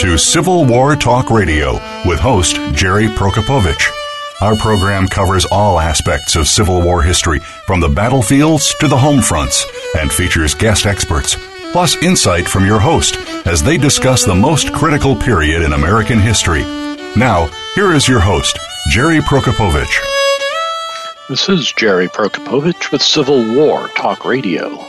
to Civil War Talk Radio with host Jerry Prokopowicz. Our program covers all aspects of Civil War history, from the battlefields to the home fronts, and features guest experts, plus insight from your host as they discuss the most critical period in American history. Now, here is your host, Jerry Prokopowicz. This is Jerry Prokopowicz with Civil War Talk Radio.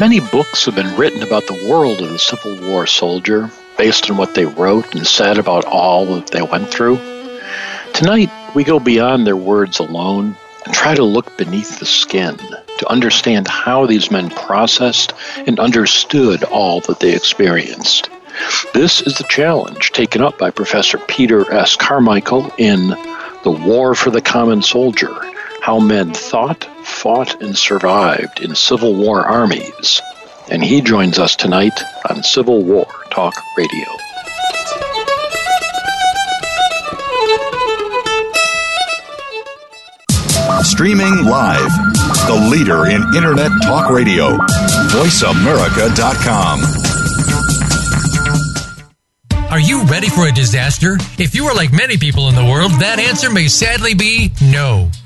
Many books have been written about the world of the Civil War soldier based on what they wrote and said about all that they went through. Tonight, we go beyond their words alone and try to look beneath the skin to understand how these men processed and understood all that they experienced. This is the challenge taken up by Professor Peter S. Carmichael in The War for the Common Soldier How Men Thought, Fought, and Survived in Civil War Armies. And he joins us tonight on Civil War Talk Radio. Streaming live, the leader in Internet Talk Radio, VoiceAmerica.com. Are you ready for a disaster? If you are like many people in the world, that answer may sadly be no.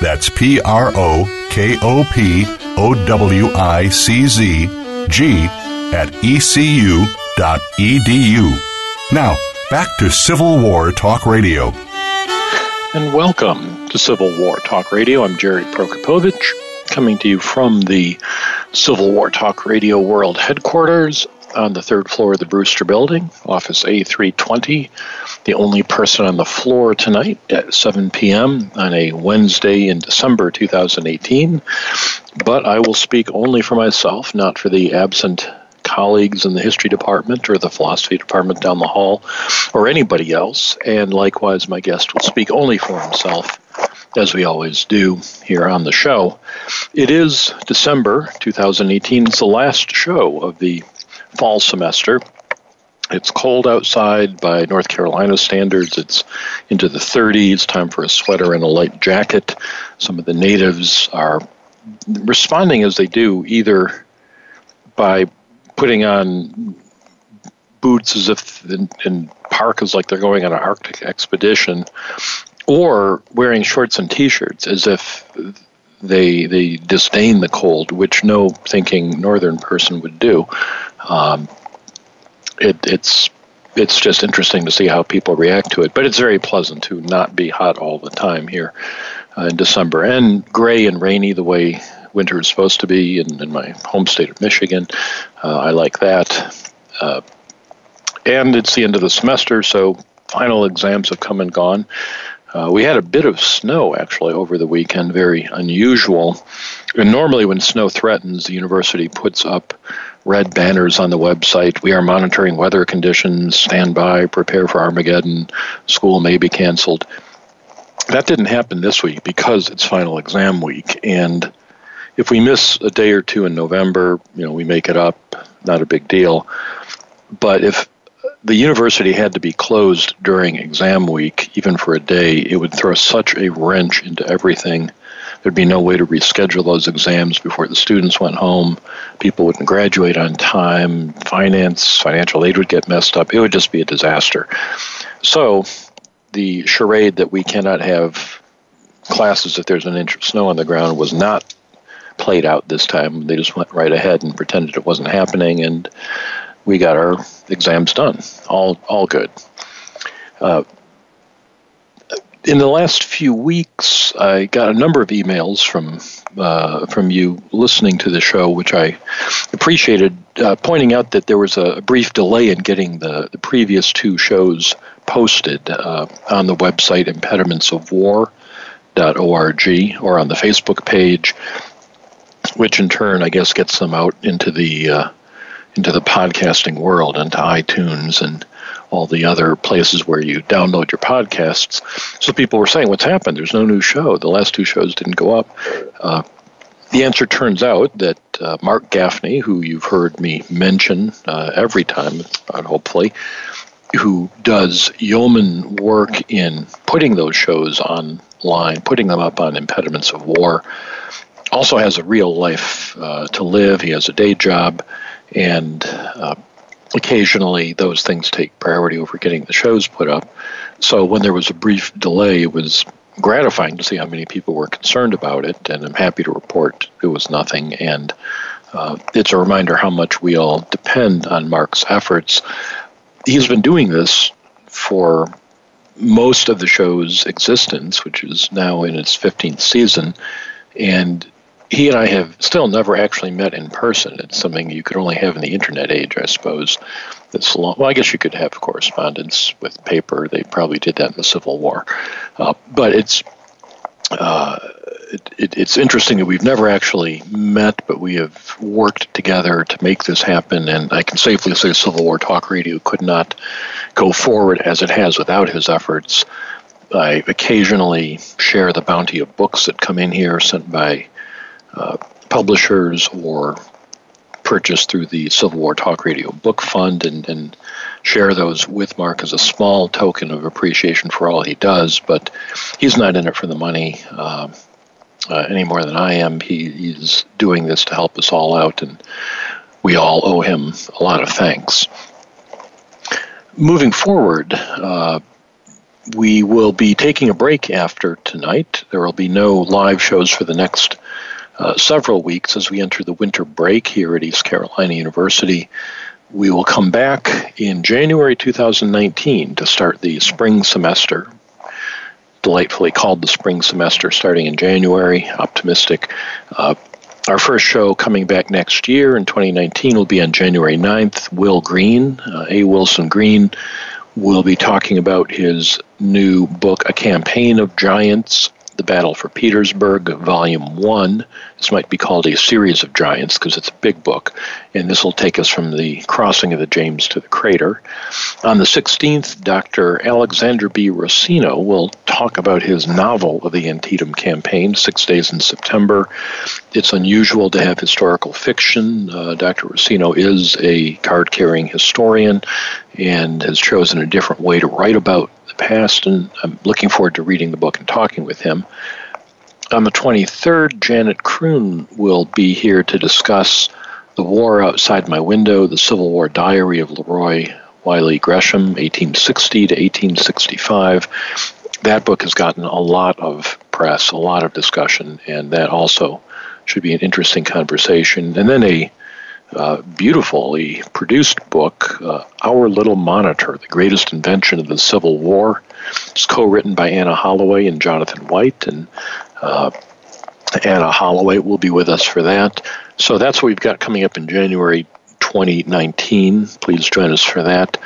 That's P R O K O P O W I C Z G at ecu.edu. Now, back to Civil War Talk Radio. And welcome to Civil War Talk Radio. I'm Jerry Prokopowicz, coming to you from the Civil War Talk Radio World Headquarters on the third floor of the Brewster Building, Office A320. The only person on the floor tonight at 7 p.m. on a Wednesday in December 2018. But I will speak only for myself, not for the absent colleagues in the history department or the philosophy department down the hall or anybody else. And likewise, my guest will speak only for himself as we always do here on the show. It is December 2018. It's the last show of the fall semester. It's cold outside by North Carolina standards. It's into the 30s. Time for a sweater and a light jacket. Some of the natives are responding as they do, either by putting on boots as if in, in parkas like they're going on an Arctic expedition, or wearing shorts and t-shirts as if they they disdain the cold, which no thinking northern person would do. Um, it, it's it's just interesting to see how people react to it. But it's very pleasant to not be hot all the time here uh, in December and gray and rainy the way winter is supposed to be in, in my home state of Michigan. Uh, I like that. Uh, and it's the end of the semester, so final exams have come and gone. Uh, we had a bit of snow actually over the weekend, very unusual. And normally, when snow threatens, the university puts up red banners on the website. We are monitoring weather conditions, stand by, prepare for Armageddon, school may be canceled. That didn't happen this week because it's final exam week. And if we miss a day or two in November, you know, we make it up, not a big deal. But if the university had to be closed during exam week, even for a day, it would throw such a wrench into everything. There'd be no way to reschedule those exams before the students went home. People wouldn't graduate on time. Finance, financial aid would get messed up. It would just be a disaster. So, the charade that we cannot have classes if there's an inch of snow on the ground was not played out this time. They just went right ahead and pretended it wasn't happening, and we got our exams done. All all good. Uh, in the last few weeks, I got a number of emails from uh, from you listening to the show, which I appreciated, uh, pointing out that there was a brief delay in getting the, the previous two shows posted uh, on the website impedimentsofwar.org or on the Facebook page, which in turn, I guess, gets them out into the uh, into the podcasting world, into iTunes and all the other places where you download your podcasts. So people were saying, "What's happened? There's no new show. The last two shows didn't go up." Uh, the answer turns out that uh, Mark Gaffney, who you've heard me mention uh, every time, uh, hopefully, who does yeoman work in putting those shows online, putting them up on Impediments of War, also has a real life uh, to live. He has a day job, and uh, occasionally those things take priority over getting the shows put up. So when there was a brief delay, it was gratifying to see how many people were concerned about it, and I'm happy to report it was nothing. And uh, it's a reminder how much we all depend on Mark's efforts. He's been doing this for most of the show's existence, which is now in its 15th season, and he and I have still never actually met in person. It's something you could only have in the internet age, I suppose. This long, well, I guess you could have correspondence with paper. They probably did that in the Civil War, uh, but it's uh, it, it, it's interesting that we've never actually met, but we have worked together to make this happen. And I can safely say Civil War Talk Radio could not go forward as it has without his efforts. I occasionally share the bounty of books that come in here sent by uh, publishers or purchased through the Civil War Talk Radio Book Fund and, and share those with Mark as a small token of appreciation for all he does. But he's not in it for the money uh, uh, any more than I am. He, he's doing this to help us all out, and we all owe him a lot of thanks. Moving forward, uh, we will be taking a break after tonight. There will be no live shows for the next uh, several weeks as we enter the winter break here at East Carolina University. We will come back in January 2019 to start the spring semester. Delightfully called the spring semester, starting in January. Optimistic. Uh, our first show coming back next year in 2019 will be on January 9th. Will Greene, uh, A. Wilson Greene, will be talking about his new book, A Campaign of Giants the Battle for Petersburg, Volume 1. This might be called a series of giants because it's a big book, and this will take us from the crossing of the James to the crater. On the 16th, Dr. Alexander B. Rossino will talk about his novel of the Antietam Campaign, Six Days in September. It's unusual to have historical fiction. Uh, Dr. Rossino is a card carrying historian and has chosen a different way to write about past, and I'm looking forward to reading the book and talking with him. On the 23rd, Janet Croon will be here to discuss The War Outside My Window, the Civil War Diary of Leroy Wiley Gresham, 1860 to 1865. That book has gotten a lot of press, a lot of discussion, and that also should be an interesting conversation. And then a uh, beautifully produced book, uh, Our Little Monitor, The Greatest Invention of the Civil War. It's co written by Anna Holloway and Jonathan White, and uh, Anna Holloway will be with us for that. So that's what we've got coming up in January 2019. Please join us for that.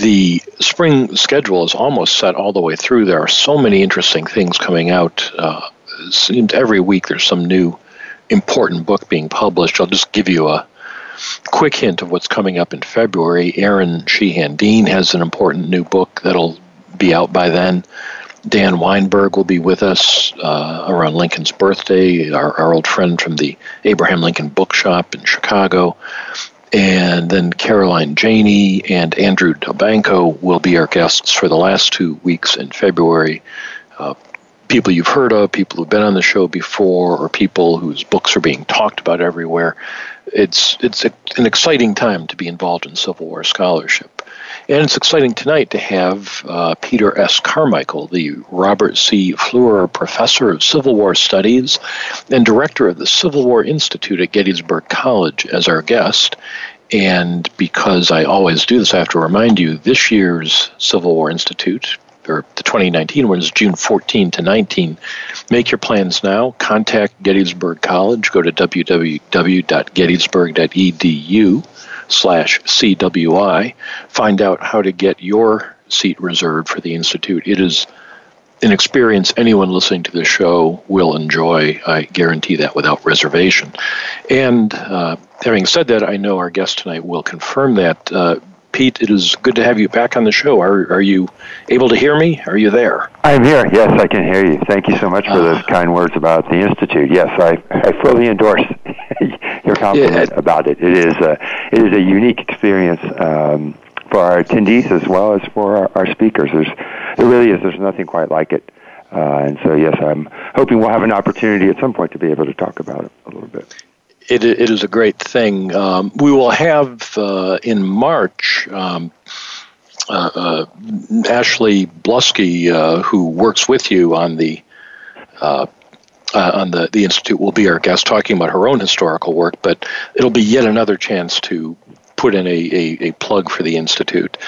The spring schedule is almost set all the way through. There are so many interesting things coming out. Uh, every week there's some new important book being published. I'll just give you a quick hint of what's coming up in February. Aaron Sheehan Dean has an important new book that'll be out by then. Dan Weinberg will be with us uh, around Lincoln's birthday, our, our old friend from the Abraham Lincoln Bookshop in Chicago. And then Caroline Janney and Andrew Delbanco will be our guests for the last two weeks in February. Uh, people you've heard of, people who've been on the show before, or people whose books are being talked about everywhere. It's it's a, an exciting time to be involved in Civil War scholarship, and it's exciting tonight to have uh, Peter S. Carmichael, the Robert C. Fluhrer Professor of Civil War Studies and Director of the Civil War Institute at Gettysburg College, as our guest. And because I always do this, I have to remind you this year's Civil War Institute or the 2019 one is June 14 to 19. Make your plans now. Contact Gettysburg College. Go to www.gettysburg.edu slash CWI. Find out how to get your seat reserved for the Institute. It is an experience anyone listening to the show will enjoy. I guarantee that without reservation. And uh, having said that, I know our guest tonight will confirm that. Uh, Pete, it is good to have you back on the show. Are, are you able to hear me? Are you there? I'm here. Yes, I can hear you. Thank you so much for uh, those kind words about the Institute. Yes, I, I fully endorse your compliment yeah. about it. It is a, it is a unique experience um, for our attendees as well as for our, our speakers. There's, there really is. There's nothing quite like it. Uh, and so, yes, I'm hoping we'll have an opportunity at some point to be able to talk about it a little bit it, it is a great thing. Um, we will have uh, in March um, uh, uh, Ashley Blusky, uh, who works with you on the uh, on the, the institute, will be our guest talking about her own historical work. But it'll be yet another chance to put in a, a, a plug for the institute.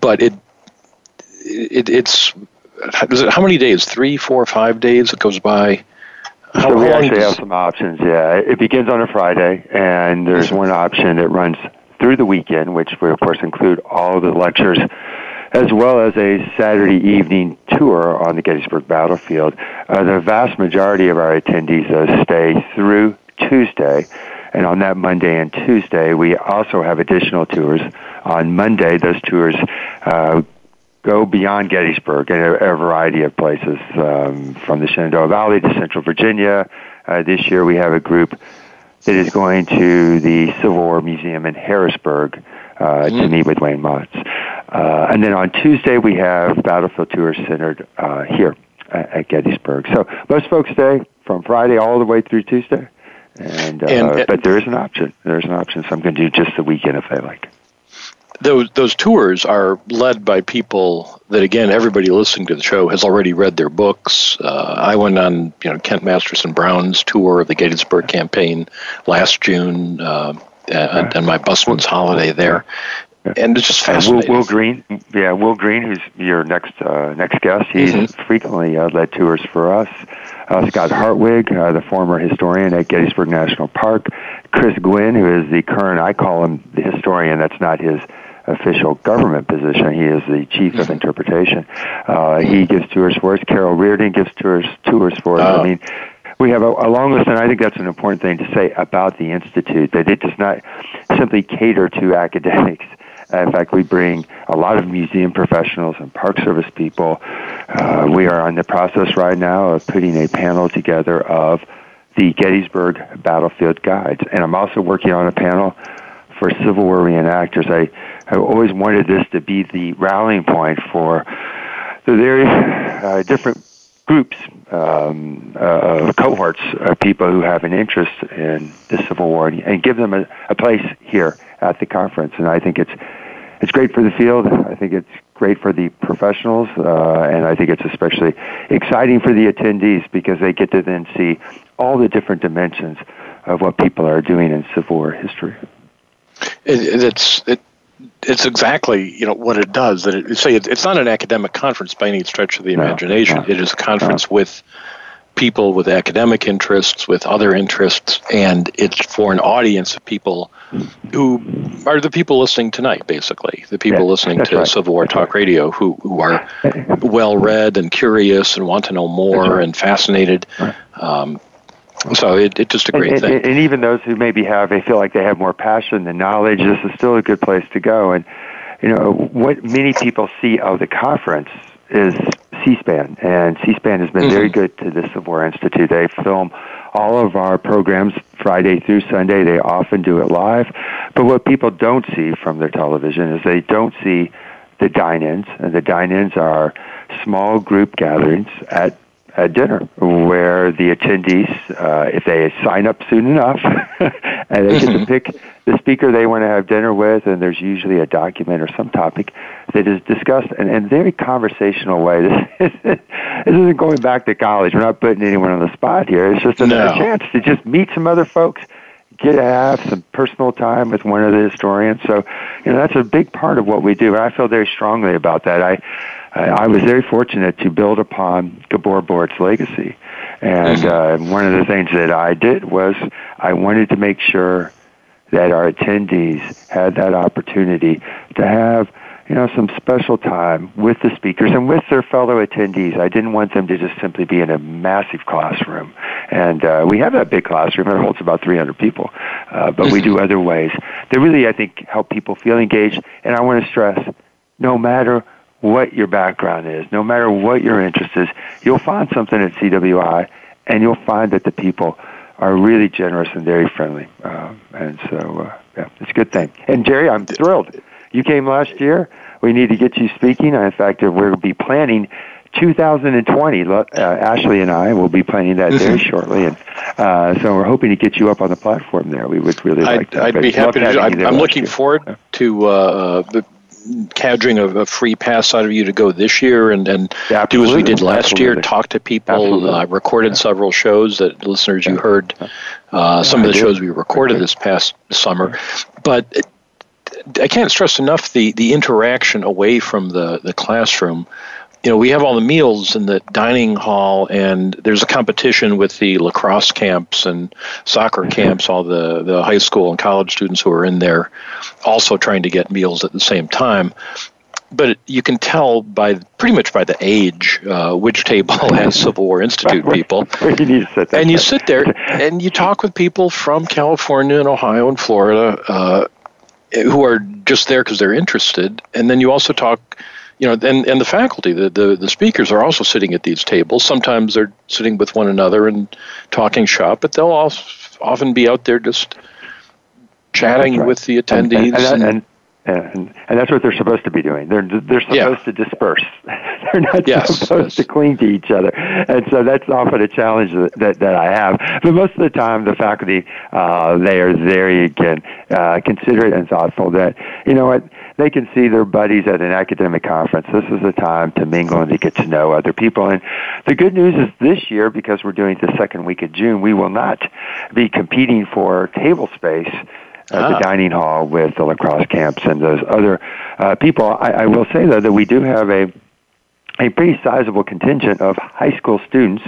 but it, it it's how many days? Three, four, five days? It goes by how so we actually have some options. Yeah, it begins on a Friday, and there's one option that runs through the weekend, which would of course include all the lectures, as well as a Saturday evening tour on the Gettysburg battlefield. Uh, the vast majority of our attendees uh, stay through Tuesday. And on that Monday and Tuesday, we also have additional tours. On Monday, those tours uh, go beyond Gettysburg in a, a variety of places, um, from the Shenandoah Valley to Central Virginia. Uh, this year we have a group that is going to the Civil War Museum in Harrisburg uh, mm-hmm. to meet with Wayne Motts. Uh, and then on Tuesday we have battlefield tours centered uh, here at, at Gettysburg. So most folks stay from Friday all the way through Tuesday. And, uh, and, but there is an option. There's an option. Some can do just the weekend if they like those those tours are led by people that again everybody listening to the show has already read their books. Uh, I went on you know Kent Masterson Brown's tour of the Gettysburg campaign last June, uh, and, and, my busman's holiday there, and it's just fascinating. Will, Will, Greene, yeah, Will Greene, who's your next uh, next guest, he's mm-hmm. frequently uh, led tours for us. Uh, Scott Hartwig, uh, the former historian at Gettysburg National Park, Chris Gwinn, who is the current, I call him the historian. That's not his official government position. He is the chief of mm-hmm. interpretation. Uh, he gives tours for us. Carol Reardon gives tours tours for us. I mean, we have a, a long list, and I think that's an important thing to say about the institute that it does not simply cater to academics. in fact, we bring a lot of museum professionals and Park Service people. Uh, we are in the process right now of putting a panel together of the Gettysburg Battlefield Guides, and I'm also working on a panel for Civil War reenactors. I I always wanted this to be the rallying point for the very uh, different groups um, uh, of cohorts of people who have an interest in the Civil War and give them a, a place here at the conference. And I think it's it's great for the field. I think it's great for the professionals, uh, and I think it's especially exciting for the attendees because they get to then see all the different dimensions of what people are doing in Civil War history. It, it's it, it's exactly you know what it does. That it, say it, it's not an academic conference by any stretch of the imagination. No, no, it is a conference no. with people with academic interests, with other interests, and it's for an audience of people who are the people listening tonight, basically. The people yeah, listening to right. Civil War that's Talk right. Radio who, who are well read and curious and want to know more right. and fascinated. Um, so it, it's just a great and, thing. And, and even those who maybe have, they feel like they have more passion than knowledge, this is still a good place to go. And, you know, what many people see of the conference is C-SPAN, and C-SPAN has been mm-hmm. very good to the War Institute. They film all of our programs, Friday through Sunday, they often do it live. But what people don't see from their television is they don't see the dine-ins, and the dine-ins are small group gatherings at at dinner where the attendees, uh, if they sign up soon enough, and they get to mm-hmm. pick the speaker they want to have dinner with, and there's usually a document or some topic that is discussed in a very conversational way. This, this isn't going back to college. We're not putting anyone on the spot here. It's just another no. chance to just meet some other folks get to have some personal time with one of the historians. So, you know, that's a big part of what we do. I feel very strongly about that. I I was very fortunate to build upon Gabor Boritt's legacy. And mm-hmm. uh, one of the things that I did was I wanted to make sure that our attendees had that opportunity to have you know some special time with the speakers and with their fellow attendees. I didn't want them to just simply be in a massive classroom, and uh, we have that big classroom. It holds about 300 people, uh, but we do other ways that really I think help people feel engaged. And I want to stress, no matter what your background is, no matter what your interest is, you'll find something at CWI, and you'll find that the people are really generous and very friendly. Um, and so, uh, yeah, it's a good thing. And Jerry, I'm thrilled. You came last year. We need to get you speaking. In fact, we'll be planning 2020. Uh, Ashley and I will be planning that very shortly, and uh, so we're hoping to get you up on the platform there. We would really like I'd, that. I'd be happy to. I'm, I'm looking year. forward to uh, the cadging a, a, free pass out of you to go this year and, and do as we did last Absolutely. year, talk to people. I uh, recorded yeah. several shows that listeners you heard. Uh, some of the shows we recorded this past summer, but it, I can't stress enough the, the interaction away from the, the classroom you know, we have all the meals in the dining hall, and there's a competition with the lacrosse camps and soccer mm-hmm. camps, all the, the high school and college students who are in there also trying to get meals at the same time. But you can tell by pretty much by the age uh, which table has Civil War Institute people. you and you sit there and you talk with people from California and Ohio and Florida uh, who are just there because they're interested. And then you also talk you know, and, and the faculty, the, the, the speakers are also sitting at these tables. Sometimes they're sitting with one another and talking shop, but they'll also often be out there just chatting right. with the attendees. And, and, and, and, and that's what they're supposed to be doing. They're they're supposed yeah. to disperse. they're not yes, supposed yes. to cling to each other, and so that's often a challenge that that, that I have. But most of the time, the faculty uh, they are very again uh, considerate and thoughtful. That you know what they can see their buddies at an academic conference. This is the time to mingle and to get to know other people. And the good news is this year, because we're doing it the second week of June, we will not be competing for table space at ah. the dining hall with the lacrosse camps and those other uh, people. I, I will say though that we do have a a pretty sizable contingent of high school students.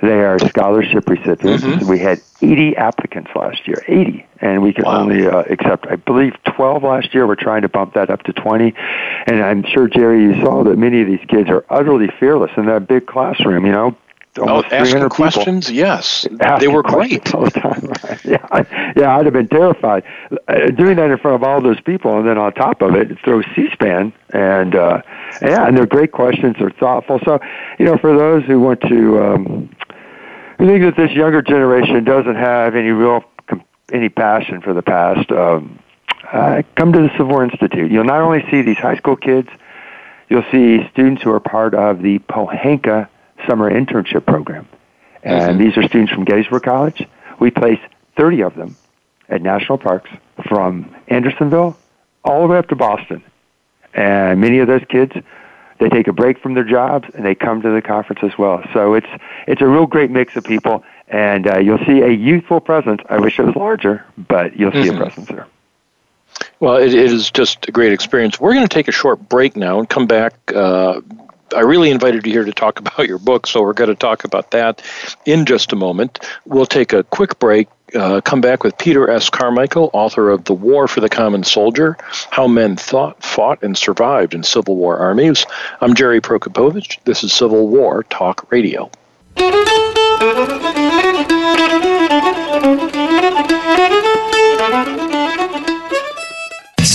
They are scholarship recipients. Mm-hmm. We had 80 applicants last year, 80, and we could wow. only uh, accept, I believe, 12 last year. We're trying to bump that up to 20, and I'm sure Jerry, you saw that many of these kids are utterly fearless in that big classroom. You know, almost oh, asking questions. People. Yes, they were great the time. Right? Yeah, yeah, I'd have been terrified uh, doing that in front of all those people, and then on top of it, throw C-SPAN, and uh, yeah, and they're great questions. They're thoughtful. So, you know, for those who want to, um, who think that this younger generation doesn't have any real any passion for the past, um, uh, come to the Civil War Institute. You'll not only see these high school kids, you'll see students who are part of the Pohanka summer internship program. And these are students from Gettysburg College. We place 30 of them at national parks from Andersonville all the way up to Boston. And many of those kids, they take a break from their jobs and they come to the conference as well. So it's it's a real great mix of people, and uh, you'll see a youthful presence. I wish it was larger, but you'll see mm-hmm. a presence there. Well, it, it is just a great experience. We're going to take a short break now and come back. Uh, I really invited you here to talk about your book, so we're going to talk about that in just a moment. We'll take a quick break. Uh, come back with Peter S. Carmichael, author of The War for the Common Soldier How Men Thought, Fought, and Survived in Civil War Armies. I'm Jerry Prokopowicz. This is Civil War Talk Radio.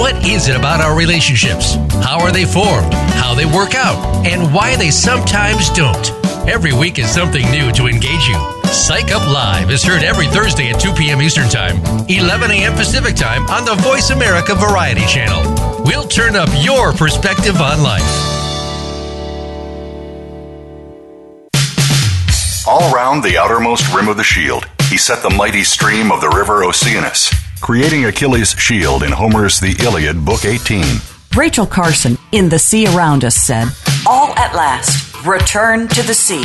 What is it about our relationships? How are they formed? How they work out? And why they sometimes don't? Every week is something new to engage you. Psych Up Live is heard every Thursday at 2 p.m. Eastern Time, 11 a.m. Pacific Time on the Voice America Variety Channel. We'll turn up your perspective on life. All round the outermost rim of the shield, he set the mighty stream of the river Oceanus, creating Achilles' shield in Homer's The Iliad, Book 18. Rachel Carson in The Sea Around Us said, All at last, return to the sea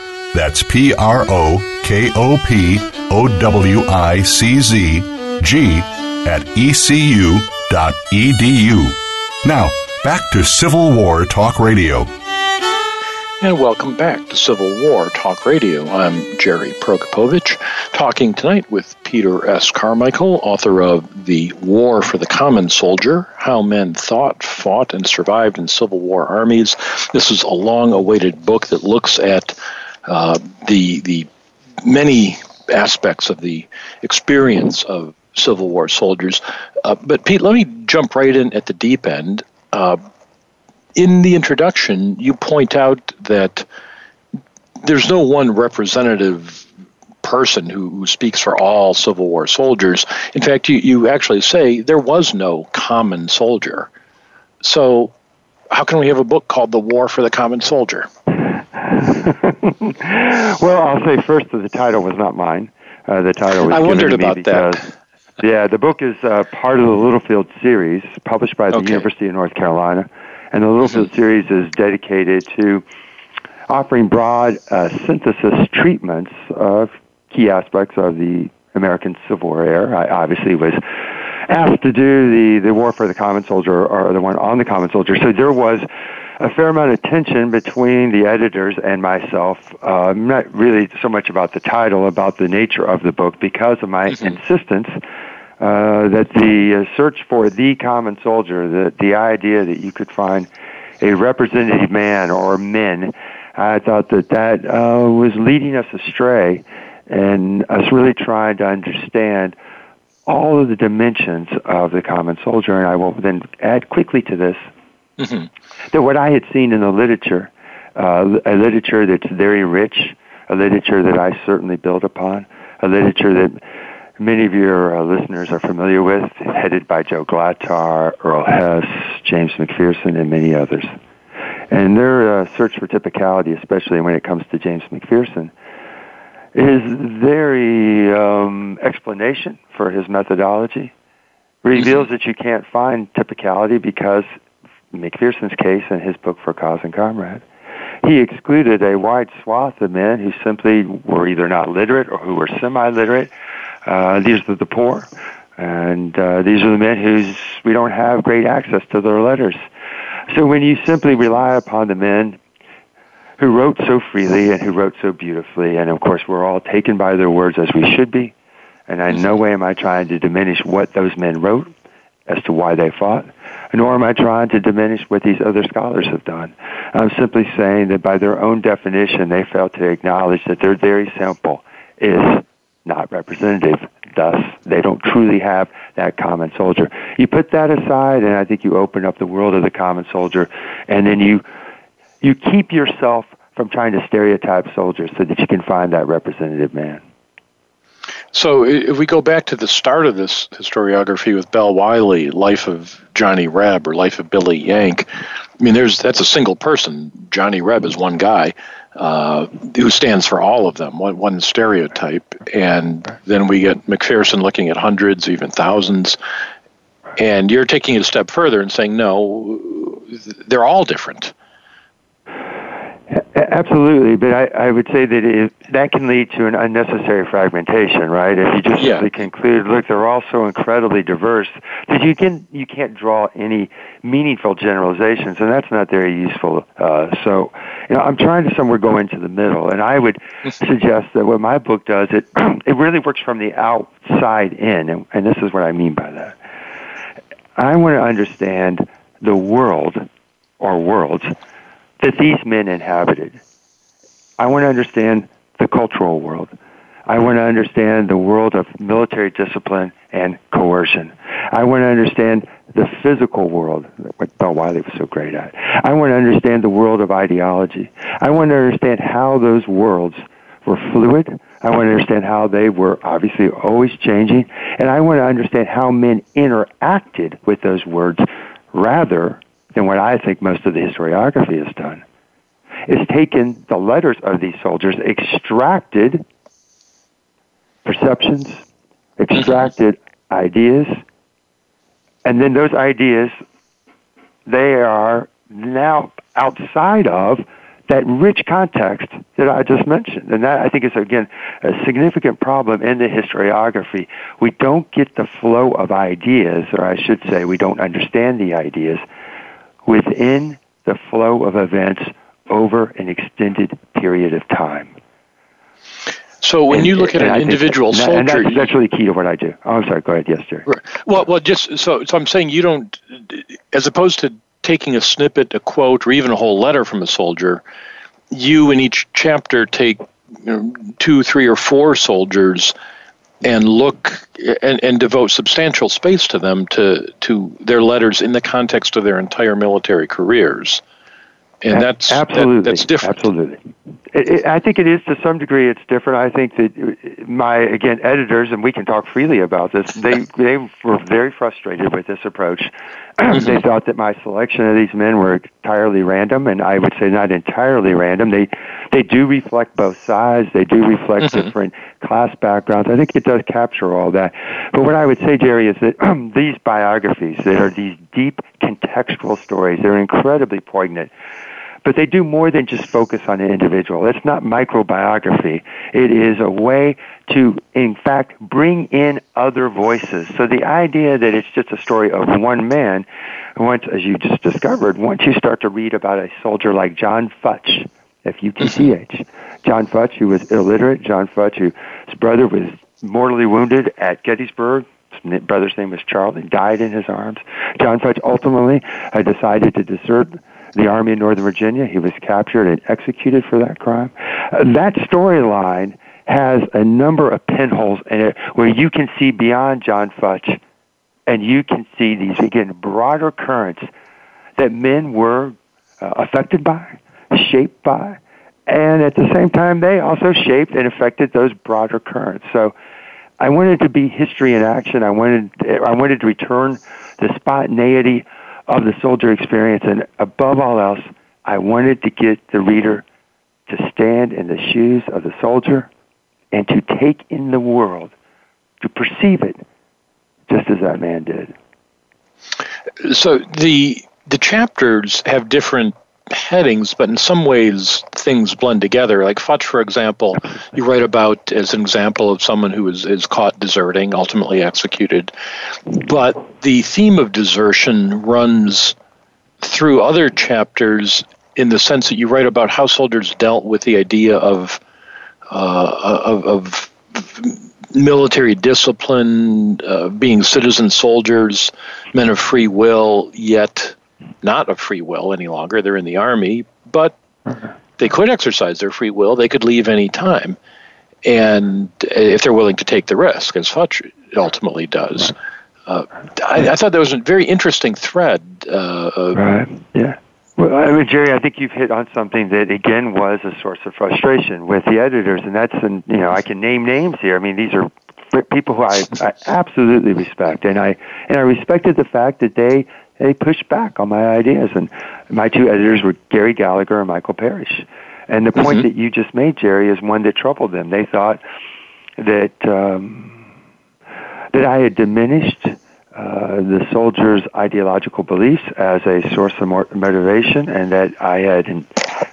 That's P R O K O P O W I C Z G at ecu.edu. Now, back to Civil War Talk Radio. And welcome back to Civil War Talk Radio. I'm Jerry Prokopowicz, talking tonight with Peter S. Carmichael, author of The War for the Common Soldier How Men Thought, Fought, and Survived in Civil War Armies. This is a long awaited book that looks at uh, the the many aspects of the experience of Civil War soldiers. Uh, but Pete, let me jump right in at the deep end. Uh, in the introduction, you point out that there's no one representative person who, who, speaks for all Civil War soldiers. In fact, you, you actually say there was no common soldier. So, how can we have a book called The War for the Common Soldier? well, I'll say first that the title was not mine. Uh, the title was I wondered about because, that. yeah, the book is uh, part of the Littlefield series, published by the okay. University of North Carolina, and the Littlefield mm-hmm. series is dedicated to offering broad uh, synthesis treatments of key aspects of the American Civil War era. I obviously was asked to do the the war for the common soldier or the one on the common soldier. So there was a fair amount of tension between the editors and myself. Uh, not really so much about the title, about the nature of the book, because of my mm-hmm. insistence uh, that the uh, search for the common soldier, the the idea that you could find a representative man or men, I thought that that uh, was leading us astray, and us really trying to understand all of the dimensions of the common soldier. And I will then add quickly to this mm-hmm. that what I had seen in the literature, uh, a literature that's very rich, a literature that I certainly build upon, a literature that many of your uh, listeners are familiar with, headed by Joe Glatthaar, Earl Hess, James McPherson, and many others. And their uh, search for typicality, especially when it comes to James McPherson, is very um, explanation for his methodology reveals mm-hmm. that you can't find typicality because McPherson's case in his book For Cause and Comrade, he excluded a wide swath of men who simply were either not literate or who were semi-literate. Uh, these are the poor, and uh, these are the men whose we don't have great access to their letters. So when you simply rely upon the men who wrote so freely and who wrote so beautifully, and of course we're all taken by their words as we should be, and in no way am I trying to diminish what those men wrote as to why they fought, nor am I trying to diminish what these other scholars have done. I'm simply saying that by their own definition, they fail to acknowledge that their very sample is not representative. Thus, they don't truly have that common soldier. You put that aside, and I think you open up the world of the common soldier, and then you you keep yourself from trying to stereotype soldiers so that you can find that representative man. So, if we go back to the start of this historiography with Bell Wiley, Life of Johnny Reb or Life of Billy Yank, I mean, there's that's a single person. Johnny Reb is one guy uh, who stands for all of them, one, one stereotype, and then we get McPherson looking at hundreds, even thousands, and you're taking it a step further and saying no, they're all different. Absolutely, but I, I would say that it, that can lead to an unnecessary fragmentation, right? If you just yeah. simply conclude, look, they're all so incredibly diverse that you can you can't draw any meaningful generalizations, and that's not very useful. Uh, so, you know, I'm trying to somewhere go into the middle, and I would suggest that what my book does it it really works from the outside in, and, and this is what I mean by that. I want to understand the world or worlds that these men inhabited. I want to understand the cultural world. I want to understand the world of military discipline and coercion. I want to understand the physical world, what Bell Wiley was so great at. I want to understand the world of ideology. I want to understand how those worlds were fluid. I want to understand how they were obviously always changing. And I want to understand how men interacted with those words rather than what I think most of the historiography has done, is taken the letters of these soldiers, extracted perceptions, extracted ideas, and then those ideas, they are now outside of that rich context that I just mentioned. And that I think is again a significant problem in the historiography. We don't get the flow of ideas, or I should say we don't understand the ideas within the flow of events over an extended period of time. So when and, you look at an individual soldier, and that's, that's, really key to what I do. Oh, I'm sorry. Go ahead. Yes, sir. Well, well, just so so I'm saying you don't, as opposed to taking a snippet, a quote, or even a whole letter from a soldier, you in each chapter take you know, two, three, or four soldiers and look and, and devote substantial space to them to to their letters in the context of their entire military careers and that's absolutely that, that's different. Absolutely, it, it, I think it is to some degree. It's different. I think that my again editors, and we can talk freely about this. They they were very frustrated with this approach. Mm-hmm. they thought that my selection of these men were entirely random, and I would say not entirely random. They they do reflect both sides. They do reflect mm-hmm. different class backgrounds. I think it does capture all that. But what I would say, Jerry, is that these biographies, that are these deep contextual stories, they're incredibly poignant but they do more than just focus on an individual. It's not microbiography. It is a way to, in fact, bring in other voices. So the idea that it's just a story of one man, once, as you just discovered, once you start to read about a soldier like John Futch, F-U-T-C-H, John Futch, who was illiterate, John Futch, whose brother was mortally wounded at Gettysburg, his brother's name was Charlie, died in his arms. John Futch ultimately uh, decided to desert the Army in Northern Virginia. He was captured and executed for that crime. Uh, that storyline has a number of pinholes in it where you can see beyond John Futch and you can see these, again, broader currents that men were uh, affected by, shaped by, and at the same time, they also shaped and affected those broader currents. So I wanted to be history in action. I wanted, I wanted to return the spontaneity of the soldier experience. And above all else, I wanted to get the reader to stand in the shoes of the soldier and to take in the world, to perceive it just as that man did. So the the chapters have different headings, but in some ways things blend together. Like Futch, for example, you write about as an example of someone who is, is caught deserting, ultimately executed. But the theme of desertion runs through other chapters in the sense that you write about how soldiers dealt with the idea of uh, of, of, military discipline, uh, being citizen soldiers, men of free will, yet not of free will any longer. They're in the army, but they could exercise their free will. They could leave any time, and if they're willing to take the risk, as Futch ultimately does. Uh, I, I, thought that was a very interesting thread. Uh, right. Yeah. Well, I mean, Jerry, I think you've hit on something that again was a source of frustration with the editors, and that's, and you know, I can name names here. I mean, these are people who I, I absolutely respect, and I and I respected the fact that they they pushed back on my ideas, and my two editors were Gary Gallagher and Michael Parrish. And the point mm-hmm. that you just made, Jerry, is one that troubled them. They thought that um, that I had diminished uh, the soldiers' ideological beliefs as a source of motivation, and that I had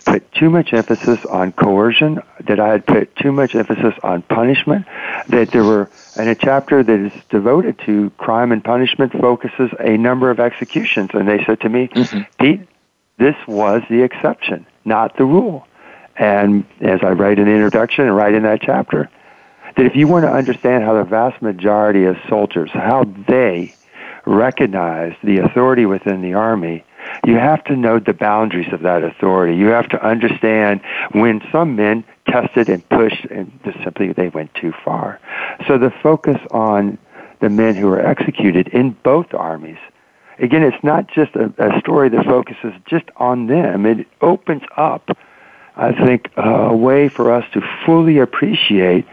put too much emphasis on coercion, that I had put too much emphasis on punishment, that there were, and a chapter that is devoted to crime and punishment focuses a number of executions. And they said to me, mm-hmm. Pete, this was the exception, not the rule. And as I write in the introduction and write in that chapter, that if you want to understand how the vast majority of soldiers, how they recognize the authority within the Army, you have to know the boundaries of that authority. You have to understand when some men tested and pushed and just simply they went too far. So the focus on the men who were executed in both armies again, it's not just a, a, story that focuses just on them. It opens up, I think, a way for us to fully appreciate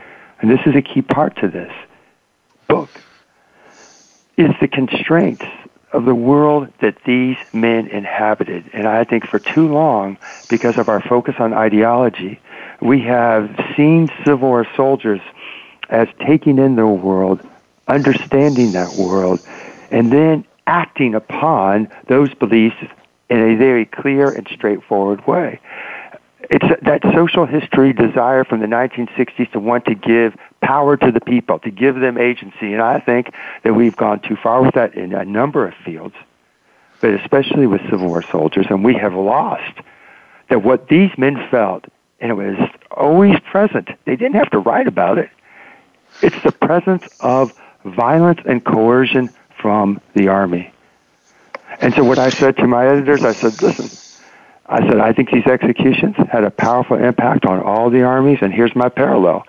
and this is a key part to this book, is the constraints of the world that these men inhabited. And I think for too long, because of our focus on ideology, we have seen Civil War soldiers as taking in the world, understanding that world, and then acting upon those beliefs in a very clear and straightforward way it's that social history desire from the 1960s to want to give power to the people, to give them agency. And I think that we've gone too far with that in a number of fields, but especially with Civil War soldiers. And we have lost that what these men felt, and it was always present. They didn't have to write about it. It's the presence of violence and coercion from the Army. And so what I said to my editors, I said, listen, I said, I think these executions had a powerful impact on all the armies, and here's my parallel.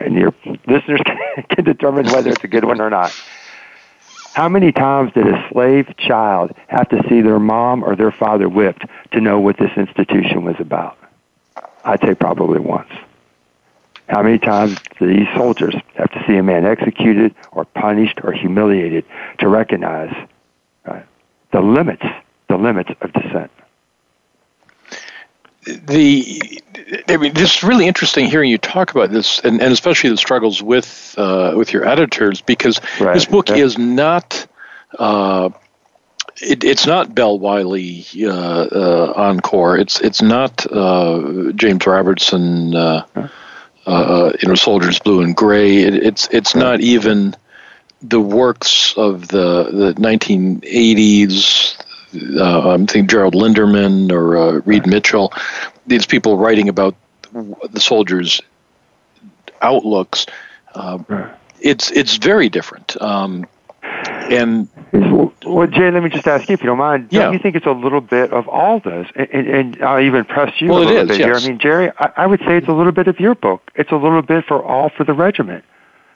And your listeners can determine whether it's a good one or not. How many times did a slave child have to see their mom or their father whipped to know what this institution was about? I'd say probably once. How many times do these soldiers have to see a man executed or punished or humiliated to recognize right, the limits, the limits of dissent? The I mean, this is really interesting hearing you talk about this, and, and especially the struggles with uh, with your editors, because right. this book yeah. is not. Uh, it, it's not Bell Wiley uh, uh encore. It's it's not uh, James Robertson. Uh, you know, Soldiers Blue and Gray. It, it's it's not even the works of the the 1980s uh, I'm thinking Gerald Linderman or uh, Reid Mitchell, these people writing about the soldiers' outlooks. Uh, it's it's very different. Um, and well, Jay, let me just ask you, if you don't mind, yeah. don't you think it's a little bit of all this? And, and, and I'll even press you well, a little is, bit yes. here. I mean, Jerry, I, I would say it's a little bit of your book. It's a little bit for all for the regiment.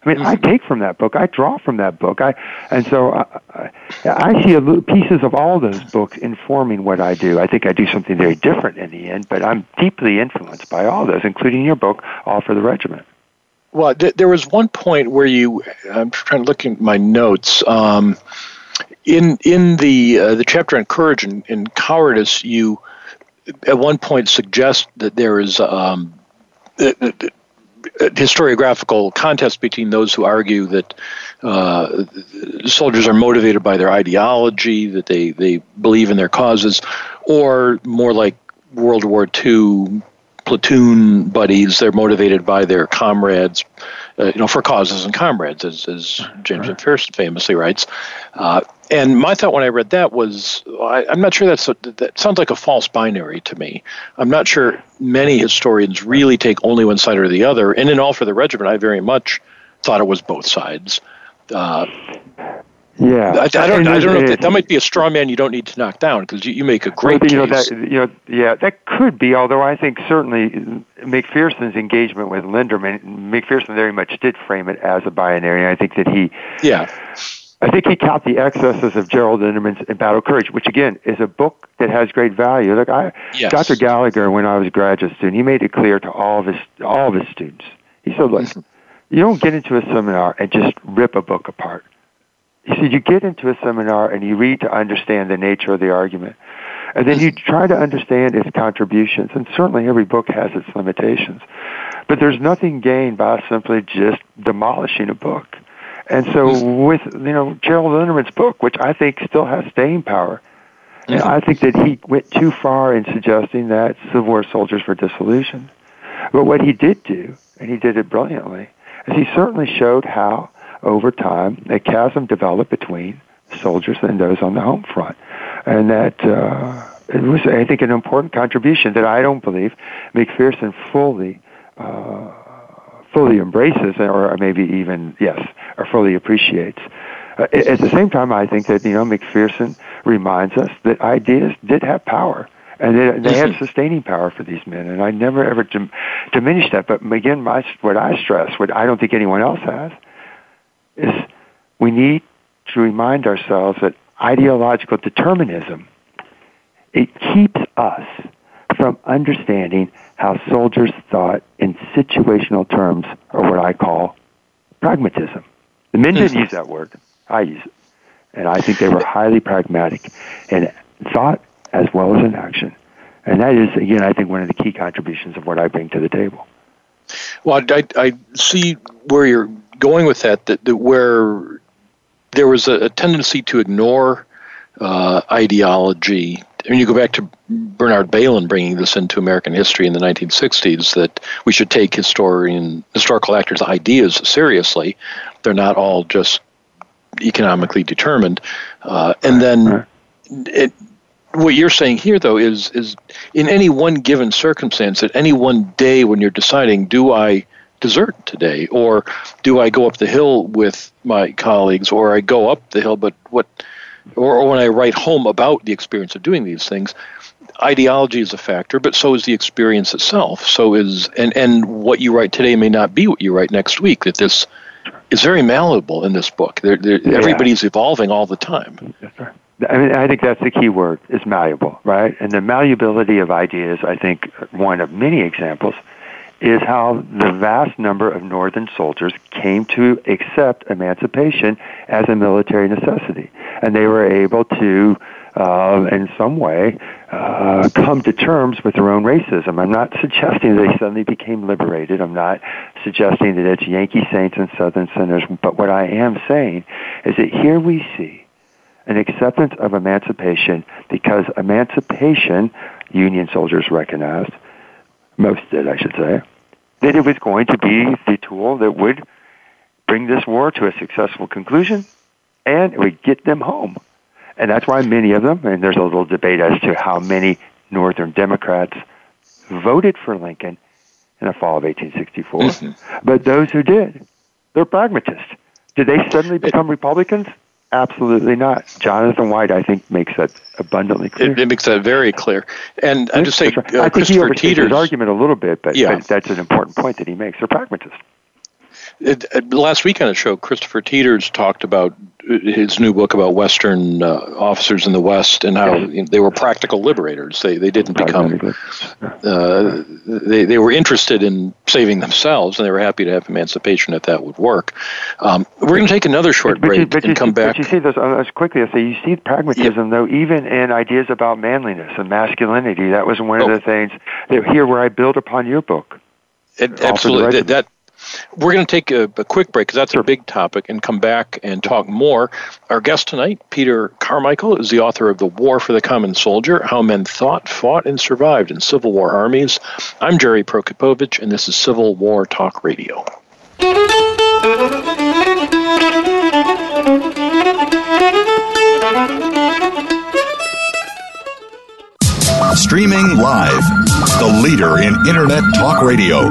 I mean, I take from that book. I draw from that book. I and so I, I see a little pieces of all those books informing what I do. I think I do something very different in the end, but I'm deeply influenced by all those, including your book, All for the Regiment. Well, th- there was one point where you. I'm trying to look at my notes. Um, in in the uh, the chapter on courage and, and, cowardice, you at one point suggest that there is um, historiographical contest between those who argue that uh, soldiers are motivated by their ideology, that they, they believe in their causes, or more like World War II platoon buddies. They're motivated by their comrades, uh, you know, for causes and comrades, as, as James right. McPherson famously writes. Uh, and my thought when I read that was, I, am not sure that's a, that sounds like a false binary to me. I'm not sure many historians really take only one side or the other. And in All for the Regiment, I very much thought it was both sides. Uh, yeah, I, I don't. I don't know. That, that, might be a straw man you don't need to knock down because you, you make a great you case. Know, that, you know, yeah, that could be. Although I think certainly McPherson's engagement with Linderman, McPherson very much did frame it as a binary. I think that he, yeah, I think he caught the excesses of Gerald Linderman's Battle Courage, which again is a book that has great value. Look, I, yes. Dr. Gallagher, when I was a graduate student, he made it clear to all of his all of his students. He said, "Look, mm-hmm. you don't get into a seminar and just rip a book apart." He said, you get into a seminar and you read to understand the nature of the argument. And then you try to understand its contributions. And certainly every book has its limitations. But there's nothing gained by simply just demolishing a book. And so with, you know, Gerald Linderman's book, which I think still has staying power, and I think that he went too far in suggesting that Civil War soldiers were disillusioned. But what he did do, and he did it brilliantly, is he certainly showed how over time, a chasm developed between soldiers and those on the home front. And that uh, it was, I think, an important contribution that I don't believe McPherson fully uh, fully embraces, or maybe even yes, or fully appreciates. Uh, at the same time, I think that you know McPherson reminds us that ideas did have power, and they, they had sustaining power for these men. And I never ever dim- diminish that. But again, my, what I stress, what I don't think anyone else has, is we need to remind ourselves that ideological determinism it keeps us from understanding how soldiers thought in situational terms or what I call pragmatism. The men didn't use that word. I use it. And I think they were highly pragmatic in thought as well as in action. And that is, again, I think one of the key contributions of what I bring to the table. Well, I, I see where you're going with that, that, that where there was a, a tendency to ignore uh, ideology. Mean, you go back to Bernard Bailyn bringing this into American history in the 1960s that we should take historian historical actors' ideas seriously. They're not all just economically determined. Uh, and then it, what you're saying here, though, is is in any one given circumstance, at any one day when you're deciding, do I desert today? Or do I go up the hill with my colleagues, or I go up the hill, but what, or, or when I write home about the experience of doing these things, ideology is a factor, but so is the experience itself. So is, and, and what you write today may not be what you write next week, that this is very malleable in this book. They're, they're, yeah. Everybody's evolving all the time. I mean, I think that's the key word is malleable, right? And the malleability of ideas, I think, one of many examples is how the vast number of Northern soldiers came to accept emancipation as a military necessity. And they were able to, uh, in some way, uh, come to terms with their own racism. I'm not suggesting they suddenly became liberated. I'm not suggesting that it's Yankee saints and Southern sinners. But what I am saying is that here we see an acceptance of emancipation because emancipation, Union soldiers recognized, most did, I should say, that it was going to be the tool that would bring this war to a successful conclusion and it would get them home. And that's why many of them, and there's a little debate as to how many Northern Democrats voted for Lincoln in the fall of 1864. Mm-hmm. But those who did, they're pragmatists. Did they suddenly become Republicans? Absolutely not. Jonathan White, I think, makes that abundantly clear. It, it makes that very clear. And I'm just saying, right. uh, I think he overstates his argument a little bit, but, yeah. but that's an important point that he makes. They're pragmatists. It, it, last week on the show, Kristopher Teters talked about his new book about Western uh, officers in the West and how yes. they were practical liberators. They they didn't become uh, they they were interested in saving themselves and they were happy to have emancipation if that would work. Um, we're going to take another short but, break but you, but and you, come back. But you see this uh, as quickly. as you see pragmatism though, even in ideas about manliness and masculinity. That was one oh. of the things that here where I build upon your book. It, absolutely, that, that We're going to take a, a quick break because that's a big topic and come back and talk more. Our guest tonight, Peter Carmichael, is the author of The War for the Common Soldier How Men Thought, Fought, and Survived in Civil War Armies. I'm Jerry Prokopowicz, and this is Civil War Talk Radio. Streaming live. The leader in Internet talk radio.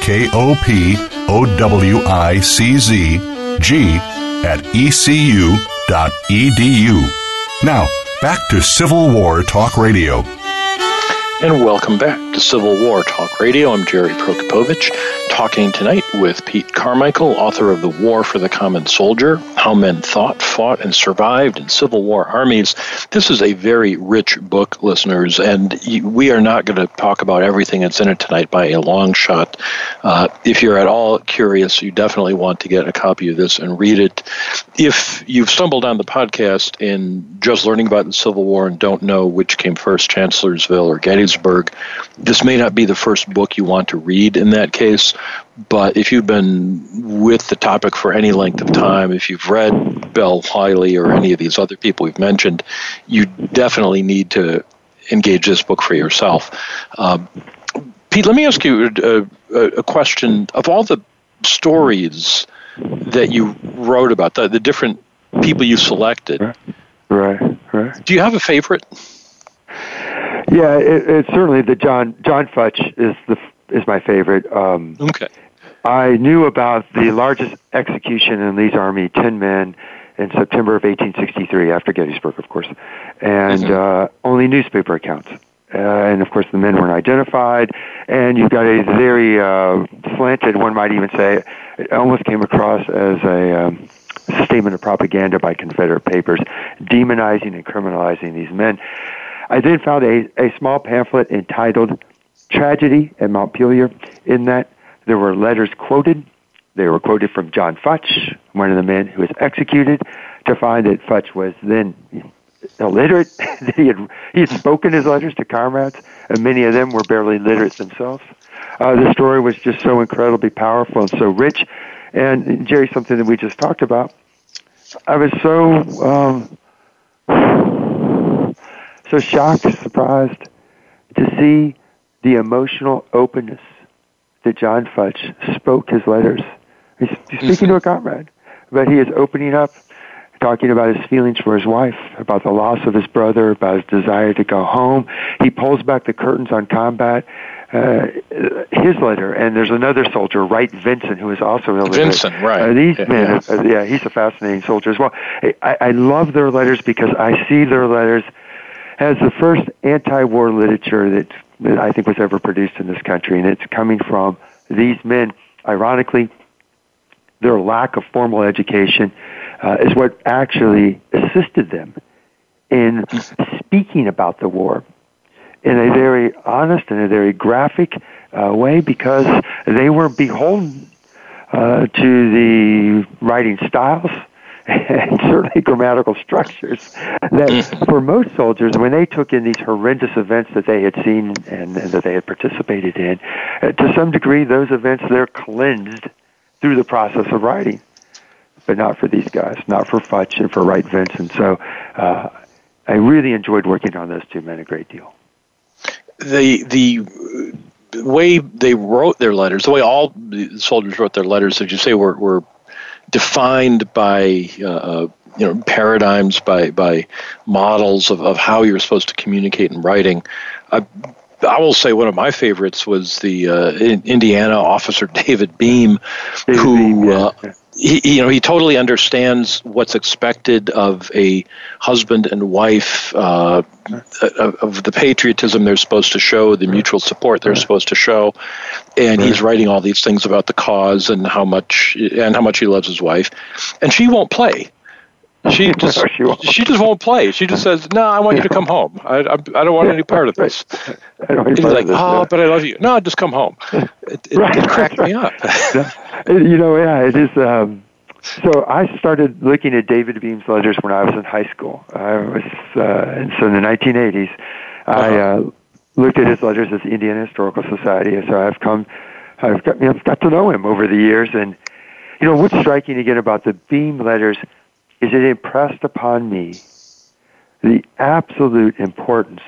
K O P O W I C Z G at ecu.edu. Now, back to Civil War Talk Radio. And welcome back to Civil War Talk Radio. I'm Jerry Prokopowicz, talking tonight with Pete Carmichael, author of The War for the Common Soldier How Men Thought, Fought, and Survived in Civil War Armies. This is a very rich book, listeners, and we are not going to talk about everything that's in it tonight by a long shot. Uh, if you're at all curious, you definitely want to get a copy of this and read it. If you've stumbled on the podcast and just learning about the Civil War and don't know which came first, Chancellorsville or Gettysburg, this may not be the first book you want to read in that case, but if you've been with the topic for any length of time, if you've read Bell Wiley or any of these other people we've mentioned, you definitely need to engage this book for yourself. Um, Pete, let me ask you a, a, a, question. Of all the stories that you wrote about, the, the different people you selected, right, right. do you have a favorite? Yeah, it, it's certainly the John John Futch is the is my favorite. Um, okay. I knew about the largest execution in Lee's army, ten men, in September of 1863, after Gettysburg, of course, and mm-hmm. uh, only newspaper accounts. Uh, and of course, the men weren't identified. And you've got a very uh, slanted, one might even say, it almost came across as a um, statement of propaganda by Confederate papers, demonizing and criminalizing these men. I then found a, a small pamphlet entitled Tragedy at Montpelier. In that, there were letters quoted. They were quoted from John Futch, one of the men who was executed, to find that Futch was then illiterate. he had he had spoken his letters to comrades, and many of them were barely literate themselves. Uh, the story was just so incredibly powerful and so rich. And Jerry, something that we just talked about. I was so um, so shocked, surprised to see the emotional openness that John Futch spoke his letters. He's, he's speaking to a comrade, but he is opening up, talking about his feelings for his wife, about the loss of his brother, about his desire to go home. He pulls back the curtains on combat. Uh, his letter, and there's another soldier, Wright Vincent, who is also a Vincent, right? Uh, these yeah, men, yeah. Uh, yeah, he's a fascinating soldier as well. I, I love their letters because I see their letters as the first anti-war literature that, that I think was ever produced in this country, and it's coming from these men. Ironically, their lack of formal education uh, is what actually assisted them in speaking about the war. in a very honest and a very graphic uh, way because they were beholden uh, to the writing styles and certainly grammatical structures that for most soldiers, when they took in these horrendous events that they had seen and, and that they had participated in, uh, to some degree, those events they're cleansed through the process of writing. But not for these guys, not for Futch and for Wright Vincent. So uh, I really enjoyed working on those two men a great deal. The the way they wrote their letters, the way all the soldiers wrote their letters, as you say, were, were defined by uh, uh, you know paradigms, by by models of, of how you're supposed to communicate in writing. I, I will say one of my favorites was the uh, Indiana officer David Beam, David who Beam, yeah. uh, he, you know, he totally understands what's expected of a husband and wife, uh, of, of the patriotism they're supposed to show, the mutual support they're supposed to show, and he's writing all these things about the cause and how much and how much he loves his wife, and she won't play. She just She won't. she just won't play. She just says, "No, I want you to come home. I, I, I don't want any part of this." I don't And he's like, this, "Oh, no. but I love you." No, just come home. It, it, Right. it cracked me up. you know, yeah, it is. Um, so I started looking at David Beam's letters when I was in high school. I was, uh, and so in the 1980s, I uh, looked at his letters at the Indiana Historical Society. And so I've come, I've got, you know, got to know him over the years. And, you know, what's striking again about the Beam letters is it impressed upon me the absolute importance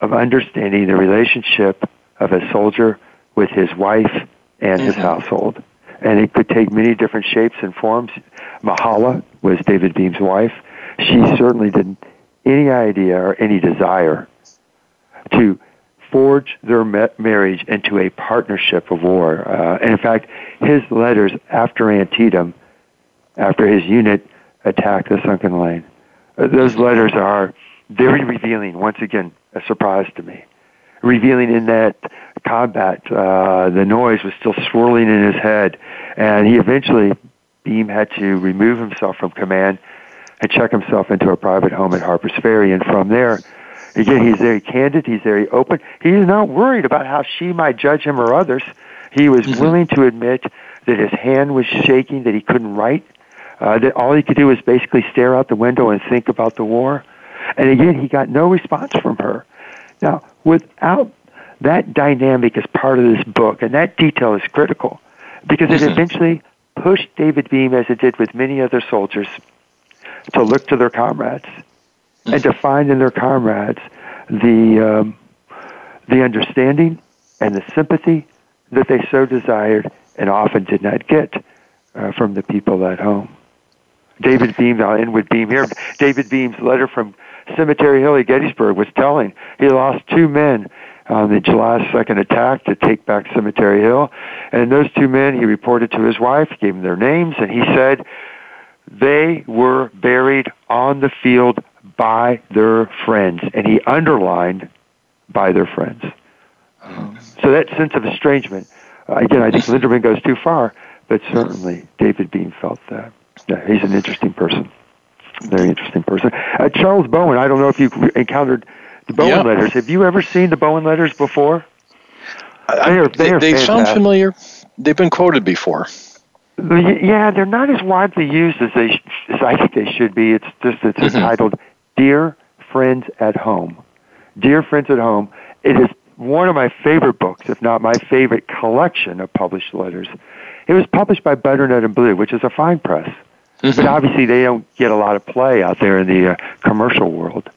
of understanding the relationship of a soldier with his wife and his household. And it could take many different shapes and forms. Mahala was David Beam's wife. She certainly didn't any idea or any desire to forge their ma- marriage into a partnership of war. Uh, and in fact, his letters after Antietam, after his unit attacked the sunken lane, uh, those letters are very revealing. Once again, a surprise to me. Revealing in that combat, uh, the noise was still swirling in his head, and he eventually, Beam had to remove himself from command and check himself into a private home at Harper's Ferry. And from there, again, he's very candid, he's very open. He's not worried about how she might judge him or others. He was willing to admit that his hand was shaking, that he couldn't write, uh, that all he could do was basically stare out the window and think about the war. And again, he got no response from her. Now, without that dynamic as part of this book, and that detail is critical because it eventually pushed David Beam, as it did with many other soldiers, to look to their comrades and to find in their comrades the um, the understanding and the sympathy that they so desired and often did not get uh, from the people at home. David Beam, I'll end with Beam here. David Beam's letter from Cemetery Hill at Gettysburg was telling. He lost two men on the July 2nd attack to take back Cemetery Hill. And those two men, he reported to his wife, gave them their names, and he said they were buried on the field by their friends. And he underlined by their friends. So that sense of estrangement, uh, again, I think Linderman goes too far, but certainly David Beam felt that. Yeah, he's an interesting person. Very interesting person. Uh, Charles Bowen, I don't know if you've encountered the Bowen Yeah. letters. Have you ever seen the Bowen letters before? I- They are- they are they sound familiar. They've been quoted before. Yeah, they're not as widely used as they as I think they should be. It's just it's Mhm. entitled "Dear Friends at Home." Dear Friends at Home. It is one of my favorite books, if not my favorite collection of published letters. It was published by Butternut and Blue, which is a fine press, but obviously they don't get a lot of play out there in the uh, commercial world.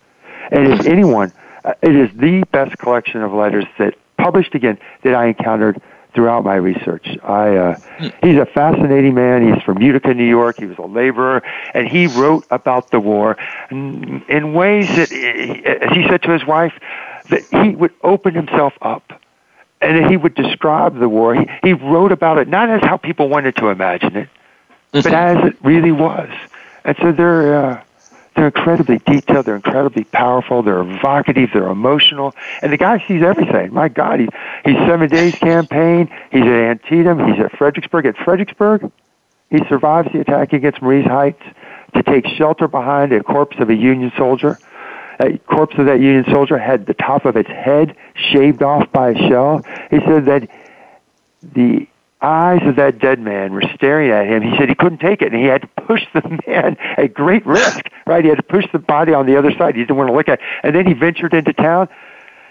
And if anyone, uh, it is the best collection of letters that published again that I encountered throughout my research. I, uh, he's a fascinating man. He's from Utica, New York. He was a laborer, and he wrote about the war in, in ways that, as he said to his wife, that he would open himself up. And he would describe the war. He, he wrote about it not as how people wanted to imagine it, but as it really was. And so they're uh, they're incredibly detailed. They're incredibly powerful. They're evocative. They're emotional. And the guy sees everything. My God, he, he's Seven Days Campaign. He's at Antietam. He's at Fredericksburg. At Fredericksburg, he survives the attack against Marye's Heights to take shelter behind a corpse of a Union soldier. That corpse of that Union soldier had the top of its head shaved off by a shell. He said that the eyes of that dead man were staring at him. He said he couldn't take it, and he had to push the man at great risk. Right? He had to push the body on the other side. He didn't want to look at. it. And then he ventured into town.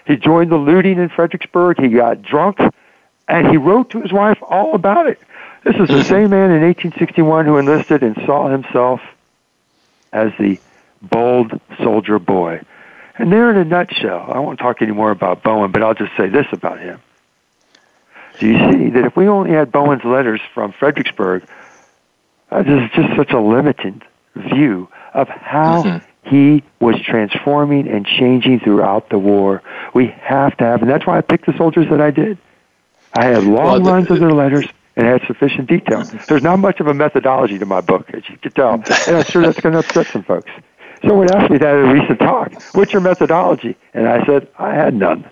He joined the looting in Fredericksburg. He got drunk, and he wrote to his wife all about it. This is the same man in 1861 who enlisted and saw himself as the bold soldier boy. And there in a nutshell, I won't talk any more about Bowen, but I'll just say this about him. Do you see that if we only had Bowen's letters from Fredericksburg, uh, this is just such a limited view of how mm-hmm. he was transforming and changing throughout the war. We have to have, and that's why I picked the soldiers that I did. I had long well, the, lines of their letters and had sufficient detail. There's not much of a methodology to my book, as you can tell, and I'm sure that's going to upset some folks. Someone asked me that at a recent talk. What's your methodology? And I said, I had none.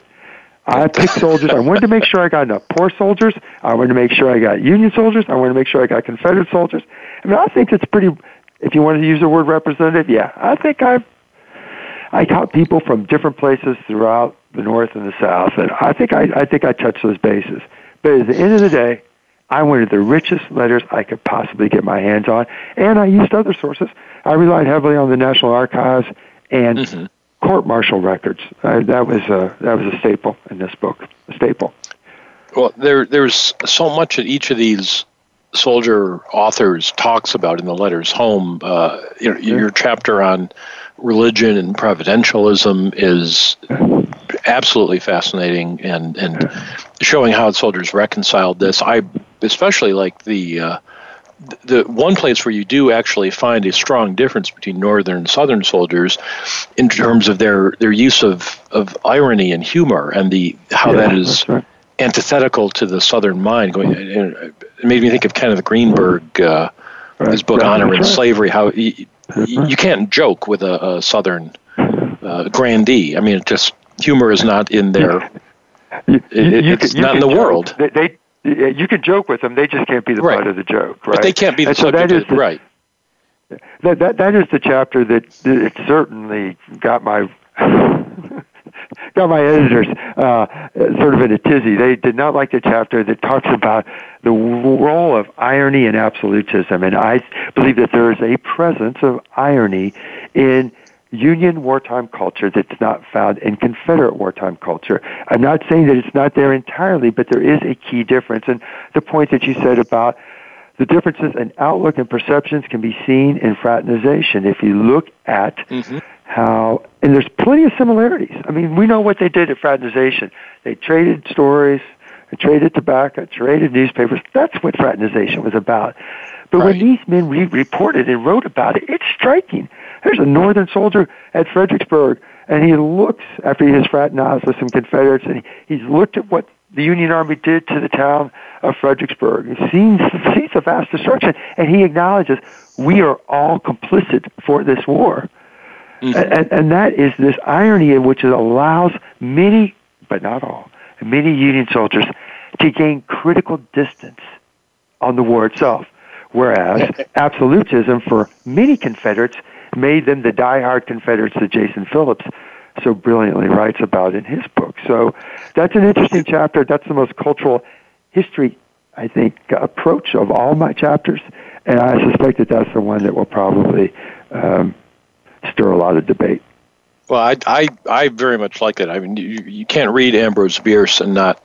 I picked soldiers. I wanted to make sure I got enough poor soldiers. I wanted to make sure I got Union soldiers. I wanted to make sure I got Confederate soldiers. I mean, I think it's pretty. If you wanted to use the word representative, yeah, I think I've. I taught people from different places throughout the North and the South, and I think I, I think I touched those bases. But at the end of the day, I wanted the richest letters I could possibly get my hands on, and I used other sources. I relied heavily on the National Archives and mm-hmm court-martial records. Uh, that was a that was a staple in this book. A staple. Well, there there's so much that each of these soldier authors talks about in the letters home. Uh, you know, your chapter on religion and providentialism is absolutely fascinating and and showing how soldiers reconciled this. I especially like the uh, the one place where you do actually find a strong difference between northern and southern soldiers in terms of their, their use of, of irony and humor and the how yeah, that is right. antithetical to the southern mind going it made me think of kind of the greenberg uh, right. his book right. honor and slavery how you, you can't joke with a, a southern uh, grandee i mean it just humor is not in their you, it, you, it's not in the world they, they you can joke with them; they just can't be the right. butt of the joke, right? But they can't be the and subject. So that is the, right. That, that that is the chapter that, that it certainly got my got my editors uh, sort of in a tizzy. They did not like the chapter that talks about the role of irony and absolutism, and I believe that there is a presence of irony in Union wartime culture that's not found in Confederate wartime culture. I'm not saying that it's not there entirely, but there is a key difference. And the point that you said about the differences in outlook and perceptions can be seen in fraternization. If you look at mm-hmm. how, and there's plenty of similarities. I mean, we know what they did at fraternization. They traded stories, they traded tobacco, traded newspapers. That's what fraternization was about. But right. when these men re- reported and wrote about it, it's striking. There's a Northern soldier at Fredericksburg, and he looks after he has fraternized with some Confederates, and he, he's looked at what the Union Army did to the town of Fredericksburg. He sees, sees the vast destruction, and he acknowledges we are all complicit for this war. Mm-hmm. And, and that is this irony in which it allows many, but not all, many Union soldiers to gain critical distance on the war itself. Whereas absolutism for many Confederates made them the die-hard Confederates that Jason Phillips so brilliantly writes about in his book. So that's an interesting chapter. That's the most cultural history, I think, approach of all my chapters, and I suspect that that's the one that will probably um, stir a lot of debate. Well, I, I, I very much like it. I mean, you, you can't read Ambrose Bierce and not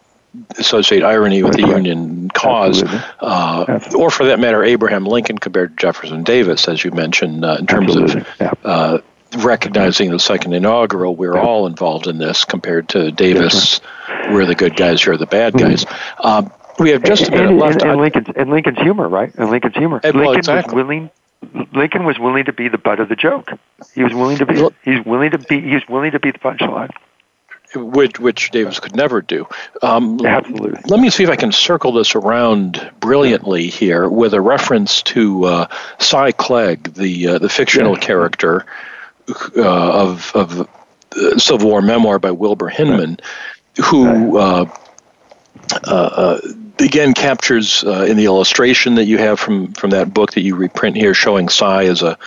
associate irony with the Union cause, uh, or for that matter, Abraham Lincoln compared to Jefferson Davis, as you mentioned, uh, in terms Absolutely. of uh, recognizing the second inaugural. We're all involved in this compared to Davis. we're the good guys, you're the bad guys. Mm-hmm. Um, we have just a minute and, left. And, and, Lincoln's, and Lincoln's humor, right? And Lincoln's humor. And, Lincoln exactly. was willing. Lincoln was willing to be the butt of the joke. He was willing to be. He's willing to be. He's willing to be the punchline which, which Davis could never do. Um, Absolutely. Let me see if I can circle this around brilliantly here with a reference to uh, Si Klegg, the uh, the fictional character uh, of of Civil War memoir by Wilbur Hinman, right. who. Uh, uh, uh, again captures uh, in the illustration that you have from from that book that you reprint here, showing Si as a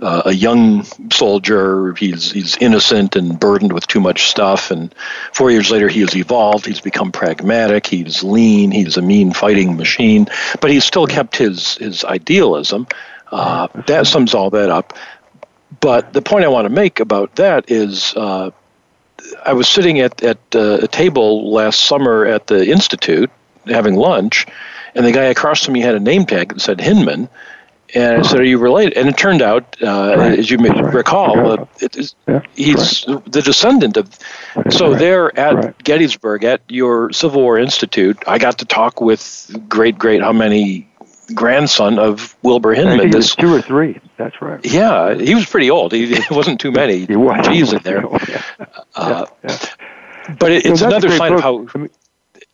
uh, a young soldier. He's he's innocent and burdened with too much stuff, and four years later he has evolved. He's become pragmatic. He's lean. He's a mean fighting machine, but he's still kept his his idealism. Uh, that sums all that up. But the point I want to make about that is. I was sitting at, at uh, a table last summer at the Institute, having lunch, and the guy across from me had a name tag that said Hinman. And I said, "Are you related?" And it turned out, uh, right. as you may right. recall, uh, yeah. he's right. the descendant of. So there at Gettysburg, at your Civil War Institute, I got to talk with great, great how many grandson of Wilbur Hinman. This two or three. That's right. Yeah, he was pretty old. He, it wasn't too many he was. G's in there. yeah. Uh, yeah. But it, it's so another sign book. of how. I mean,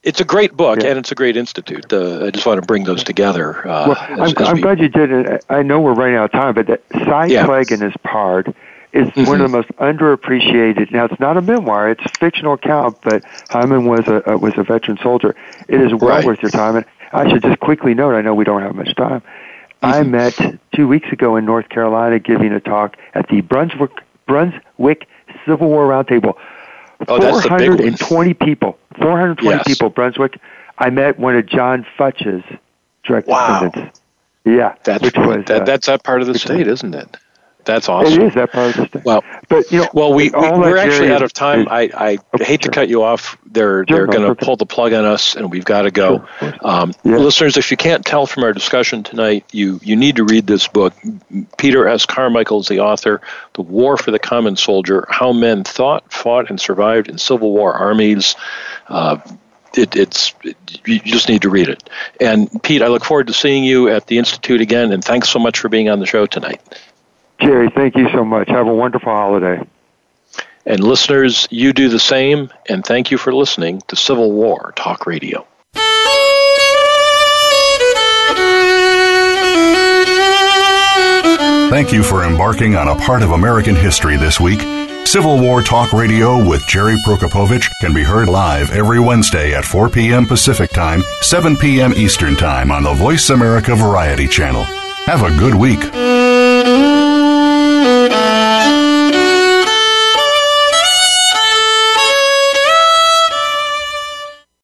it's a great book yeah. and it's a great institute. Uh, I just want to bring those together. Uh, well, as, I'm, as I'm we, glad you did it. I know we're running out of time, but that Si yeah. Klegg and his Pard is mm-hmm. one of the most underappreciated. Now, it's not a memoir; it's a fictional account. But Hinman was a uh, was a veteran soldier. It is well right. worth your time. And I should just quickly note: I know we don't have much time. I met two weeks ago in North Carolina giving a talk at the Brunswick Brunswick Civil War Roundtable. Oh, 420 people. 420 yes. people, Brunswick. I met one of John Futch's direct wow. descendants. Yeah, that's which was that, uh, that's that part of the state, isn't it? That's awesome. It is that part of the state. Well, but you know, well, we, we are actually out of time. Is, I, I okay, hate sure. to cut you off. They're sure, they're going to pull the plug on us, and we've got to go. Sure, um, yeah. Listeners, if you can't tell from our discussion tonight, you you need to read this book. Peter S. Carmichael is the author. The War for the Common Soldier: How Men Thought, Fought, and Survived in Civil War Armies. Uh, it, it's it, you just need to read it. And Pete, I look forward to seeing you at the institute again. And thanks so much for being on the show tonight. Jerry, thank you so much. Have a wonderful holiday. And listeners, you do the same, and thank you for listening to Civil War Talk Radio. Thank you for embarking on a part of American history this week. Civil War Talk Radio with Jerry Prokopowicz can be heard live every Wednesday at 4 p.m. Pacific Time, 7 p.m. Eastern Time on the Voice America Variety Channel. Have a good week. Thank you.